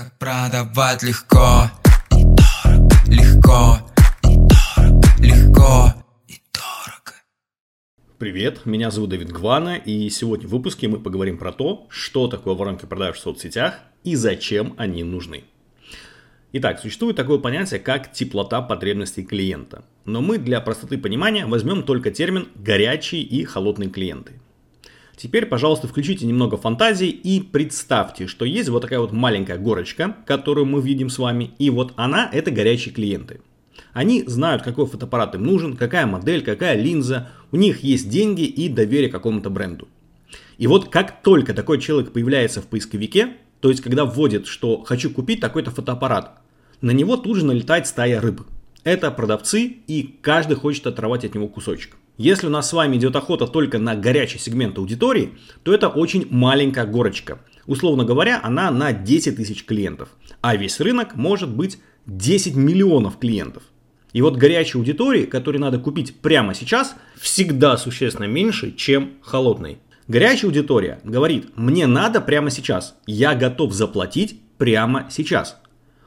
Как продавать легко и дорого, легко и дорого, легко и дорого. Привет, меня зовут Давид Гвана, и сегодня в выпуске мы поговорим про то, что такое воронки продаж в соцсетях и зачем они нужны. Итак, существует такое понятие, как теплота потребностей клиента. Но мы для простоты понимания возьмем только термин «горячие и холодные клиенты». Теперь, пожалуйста, включите немного фантазии и представьте, что есть вот такая вот маленькая горочка, которую мы видим с вами, и вот она это горячие клиенты. Они знают, какой фотоаппарат им нужен, какая модель, какая линза, у них есть деньги и доверие какому-то бренду. И вот как только такой человек появляется в поисковике, то есть когда вводит, что хочу купить такой-то фотоаппарат, на него тут же налетает стая рыб. Это продавцы, и каждый хочет оторвать от него кусочек. Если у нас с вами идет охота только на горячий сегмент аудитории, то это очень маленькая горочка. Условно говоря, она на 10 тысяч клиентов. А весь рынок может быть 10 миллионов клиентов. И вот горячей аудитории, которой надо купить прямо сейчас, всегда существенно меньше, чем холодной. Горячая аудитория говорит, мне надо прямо сейчас, я готов заплатить прямо сейчас.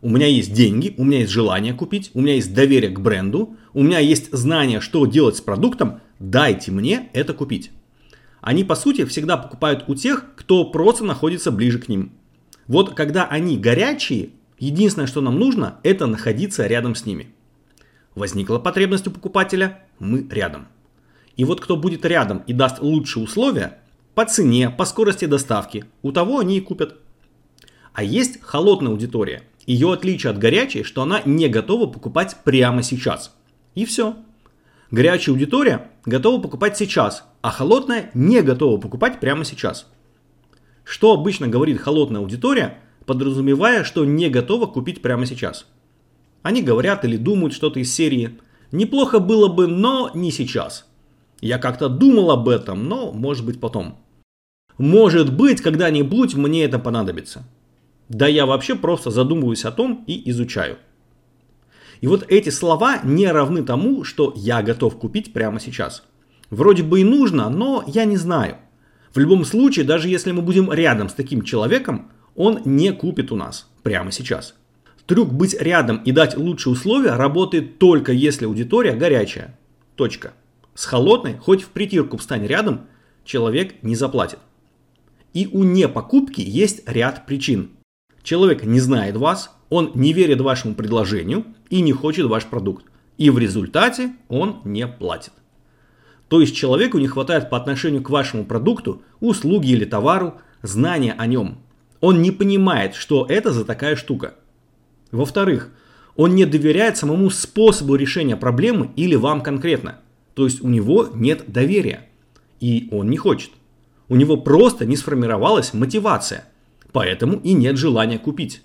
У меня есть деньги, у меня есть желание купить, у меня есть доверие к бренду, у меня есть знание, что делать с продуктом, дайте мне это купить. Они, по сути, всегда покупают у тех, кто просто находится ближе к ним. Вот когда они горячие, единственное, что нам нужно, это находиться рядом с ними. Возникла потребность у покупателя, мы рядом. И вот кто будет рядом и даст лучшие условия, по цене, по скорости доставки, у того они и купят. А есть холодная аудитория – ее отличие от горячей, что она не готова покупать прямо сейчас. И все. Горячая аудитория готова покупать сейчас, а холодная не готова покупать прямо сейчас. Что обычно говорит холодная аудитория, подразумевая, что не готова купить прямо сейчас? Они говорят или думают что-то из серии «Неплохо было бы, но не сейчас». Я как-то думал об этом, но может быть потом. Может быть, когда-нибудь мне это понадобится. Да я вообще просто задумываюсь о том и изучаю. И вот эти слова не равны тому, что я готов купить прямо сейчас. Вроде бы и нужно, но я не знаю. В любом случае, даже если мы будем рядом с таким человеком, он не купит у нас прямо сейчас. Трюк быть рядом и дать лучшие условия работает только если аудитория горячая. Точка. С холодной, хоть в притирку встань рядом, человек не заплатит. И у непокупки есть ряд причин. Человек не знает вас, он не верит вашему предложению и не хочет ваш продукт. И в результате он не платит. То есть человеку не хватает по отношению к вашему продукту, услуге или товару знания о нем. Он не понимает, что это за такая штука. Во-вторых, он не доверяет самому способу решения проблемы или вам конкретно. То есть у него нет доверия. И он не хочет. У него просто не сформировалась мотивация – Поэтому и нет желания купить.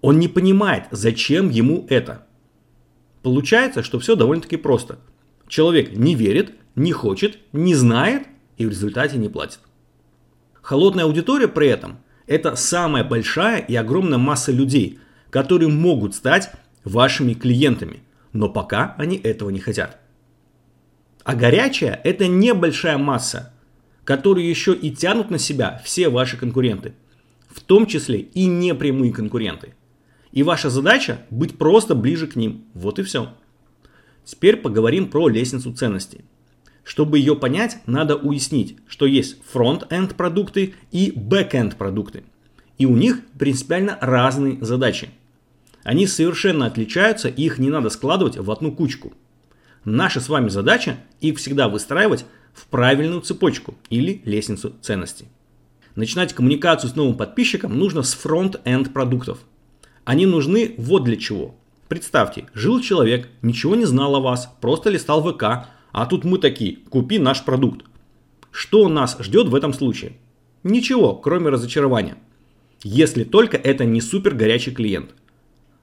Он не понимает, зачем ему это. Получается, что все довольно-таки просто. Человек не верит, не хочет, не знает и в результате не платит. Холодная аудитория при этом – это самая большая и огромная масса людей, которые могут стать вашими клиентами, но пока они этого не хотят. А горячая – это небольшая масса, которую еще и тянут на себя все ваши конкуренты – в том числе и непрямые конкуренты. И ваша задача быть просто ближе к ним. Вот и все. Теперь поговорим про лестницу ценностей. Чтобы ее понять, надо уяснить, что есть front-end продукты и back-end продукты. И у них принципиально разные задачи. Они совершенно отличаются, и их не надо складывать в одну кучку. Наша с вами задача их всегда выстраивать в правильную цепочку или лестницу ценностей. Начинать коммуникацию с новым подписчиком нужно с фронт-энд продуктов. Они нужны вот для чего. Представьте, жил человек, ничего не знал о вас, просто листал ВК, а тут мы такие, купи наш продукт. Что нас ждет в этом случае? Ничего, кроме разочарования. Если только это не супер горячий клиент.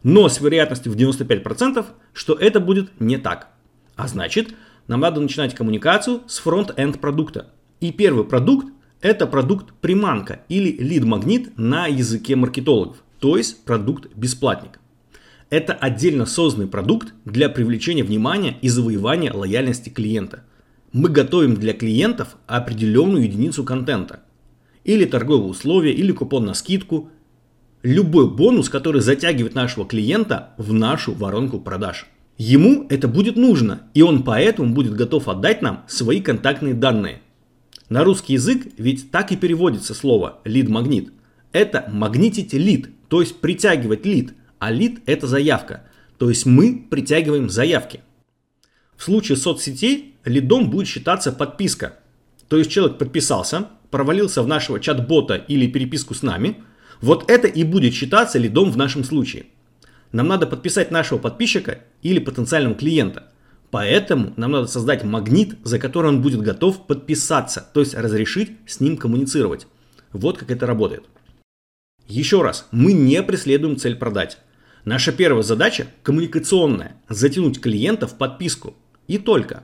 Но с вероятностью в 95%, что это будет не так. А значит, нам надо начинать коммуникацию с фронт-энд продукта. И первый продукт это продукт приманка или лид-магнит на языке маркетологов, то есть продукт-бесплатник. Это отдельно созданный продукт для привлечения внимания и завоевания лояльности клиента. Мы готовим для клиентов определенную единицу контента. Или торговые условия, или купон на скидку. любой бонус, который затягивает нашего клиента в нашу воронку продаж. Ему это будет нужно, и он поэтому будет готов отдать нам свои контактные данные. На русский язык ведь так и переводится слово лид-магнит. Это магнитить лид, то есть притягивать лид, а лид это заявка, то есть мы притягиваем заявки. В случае соцсетей лидом будет считаться подписка, то есть человек подписался, провалился в нашего чат-бота или переписку с нами, вот это и будет считаться лидом в нашем случае. Нам надо подписать нашего подписчика или потенциального клиента. Поэтому нам надо создать магнит, за который он будет готов подписаться, то есть разрешить с ним коммуницировать. Вот как это работает. Еще раз, мы не преследуем цель продать. Наша первая задача коммуникационная – затянуть клиента в подписку. И только.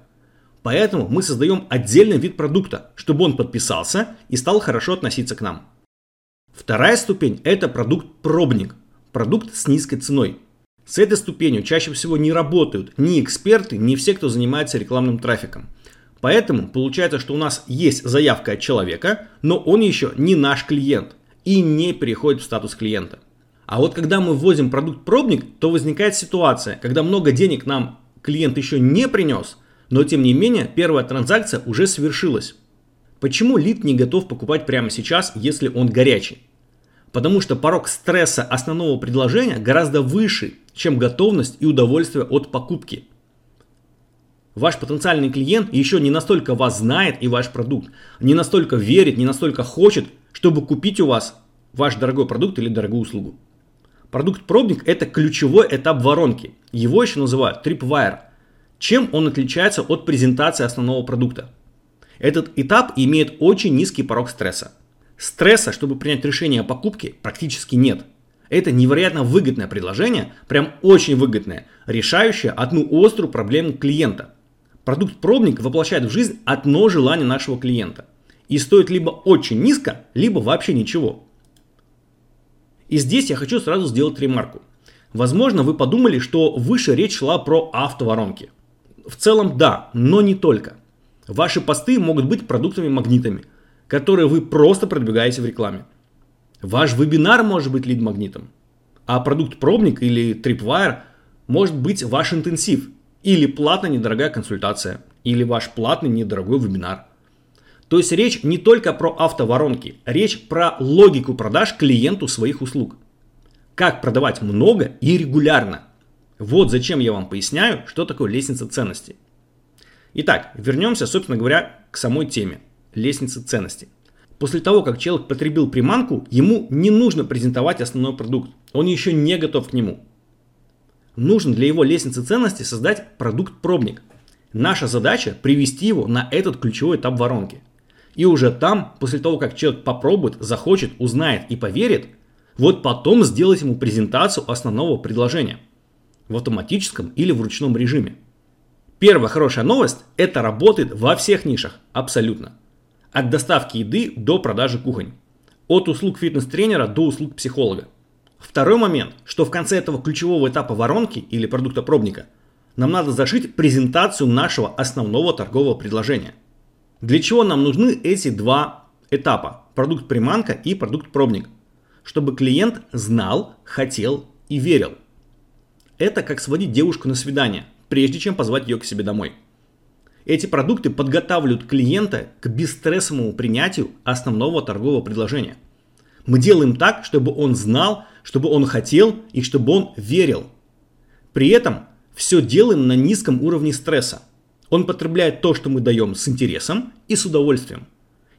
Поэтому мы создаем отдельный вид продукта, чтобы он подписался и стал хорошо относиться к нам. Вторая ступень – это продукт-пробник, продукт с низкой ценой. С этой ступенью чаще всего не работают ни эксперты, ни все, кто занимается рекламным трафиком. Поэтому получается, что у нас есть заявка от человека, но он еще не наш клиент и не переходит в статус клиента. А вот когда мы вводим продукт-пробник, то возникает ситуация, когда много денег нам клиент еще не принес, но тем не менее первая транзакция уже совершилась. Почему лид не готов покупать прямо сейчас, если он горячий? Потому что порог стресса основного предложения гораздо выше, чем готовность и удовольствие от покупки. Ваш потенциальный клиент еще не настолько вас знает и ваш продукт, не настолько верит, не настолько хочет, чтобы купить у вас ваш дорогой продукт или дорогую услугу. Продукт-пробник – это ключевой этап воронки. Его еще называют tripwire. Чем он отличается от презентации основного продукта? Этот этап имеет очень низкий порог стресса. Стресса, чтобы принять решение о покупке, практически нет. Это невероятно выгодное предложение, прям очень выгодное, решающее одну острую проблему клиента. Продукт-пробник воплощает в жизнь одно желание нашего клиента. И стоит либо очень низко, либо вообще ничего. И здесь я хочу сразу сделать ремарку. Возможно, вы подумали, что выше речь шла про автоворонки. В целом да, но не только. Ваши посты могут быть продуктами-магнитами – которые вы просто продвигаете в рекламе. Ваш вебинар может быть лид-магнитом, а продукт-пробник или Tripwire может быть ваш интенсив или платная недорогая консультация, или ваш платный недорогой вебинар. То есть речь не только про автоворонки, речь про логику продаж клиенту своих услуг. Как продавать много и регулярно. Вот зачем я вам поясняю, что такое лестница ценностей. Итак, вернемся, собственно говоря, к самой теме лестницы ценностей. После того, как человек потребил приманку, ему не нужно презентовать основной продукт. Он еще не готов к нему. Нужно для его лестницы ценностей создать продукт-пробник. Наша задача привести его на этот ключевой этап воронки. И уже там, после того, как человек попробует, захочет, узнает и поверит, вот потом сделать ему презентацию основного предложения в автоматическом или в ручном режиме. Первая хорошая новость – это работает во всех нишах, абсолютно. От доставки еды до продажи кухонь. От услуг фитнес-тренера до услуг психолога. Второй момент, что в конце этого ключевого этапа воронки или продукта пробника нам надо зашить презентацию нашего основного торгового предложения. Для чего нам нужны эти два этапа, продукт приманка и продукт пробник? Чтобы клиент знал, хотел и верил. Это как сводить девушку на свидание, прежде чем позвать ее к себе домой. Эти продукты подготавливают клиента к бесстрессовому принятию основного торгового предложения. Мы делаем так, чтобы он знал, чтобы он хотел и чтобы он верил. При этом все делаем на низком уровне стресса. Он потребляет то, что мы даем с интересом и с удовольствием.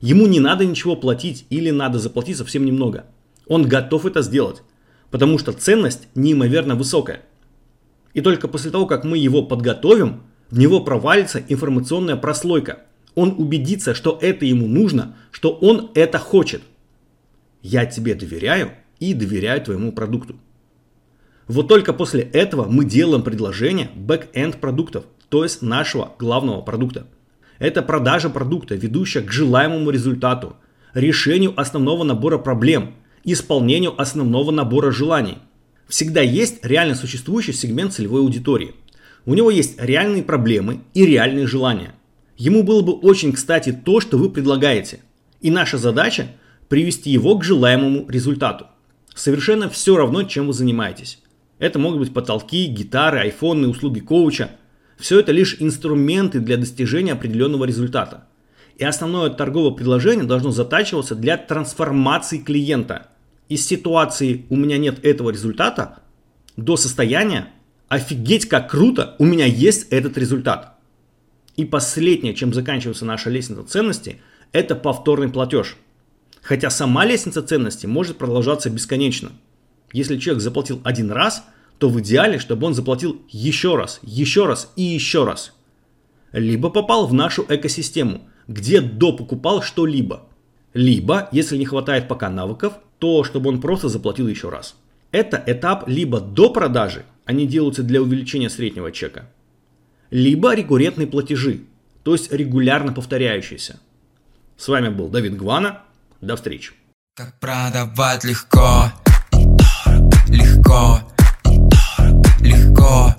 Ему не надо ничего платить или надо заплатить совсем немного. Он готов это сделать, потому что ценность неимоверно высокая. И только после того, как мы его подготовим, в него провалится информационная прослойка. Он убедится, что это ему нужно, что он это хочет. Я тебе доверяю и доверяю твоему продукту. Вот только после этого мы делаем предложение back-end продуктов, то есть нашего главного продукта. Это продажа продукта, ведущая к желаемому результату, решению основного набора проблем, исполнению основного набора желаний. Всегда есть реально существующий сегмент целевой аудитории – у него есть реальные проблемы и реальные желания. Ему было бы очень кстати то, что вы предлагаете. И наша задача – привести его к желаемому результату. Совершенно все равно, чем вы занимаетесь. Это могут быть потолки, гитары, айфоны, услуги коуча. Все это лишь инструменты для достижения определенного результата. И основное торговое предложение должно затачиваться для трансформации клиента. Из ситуации «у меня нет этого результата» до состояния «офигеть, как круто, у меня есть этот результат». И последнее, чем заканчивается наша лестница ценностей, это повторный платеж. Хотя сама лестница ценностей может продолжаться бесконечно. Если человек заплатил один раз, то в идеале, чтобы он заплатил еще раз, еще раз и еще раз. Либо попал в нашу экосистему, где допокупал что-либо. Либо, если не хватает пока навыков, то чтобы он просто заплатил еще раз. Это этап либо до продажи, они делаются для увеличения среднего чека. Либо рекуррентные платежи, то есть регулярно повторяющиеся. С вами был Давид Гвана. До встречи. Так продавать легко, легко, легко.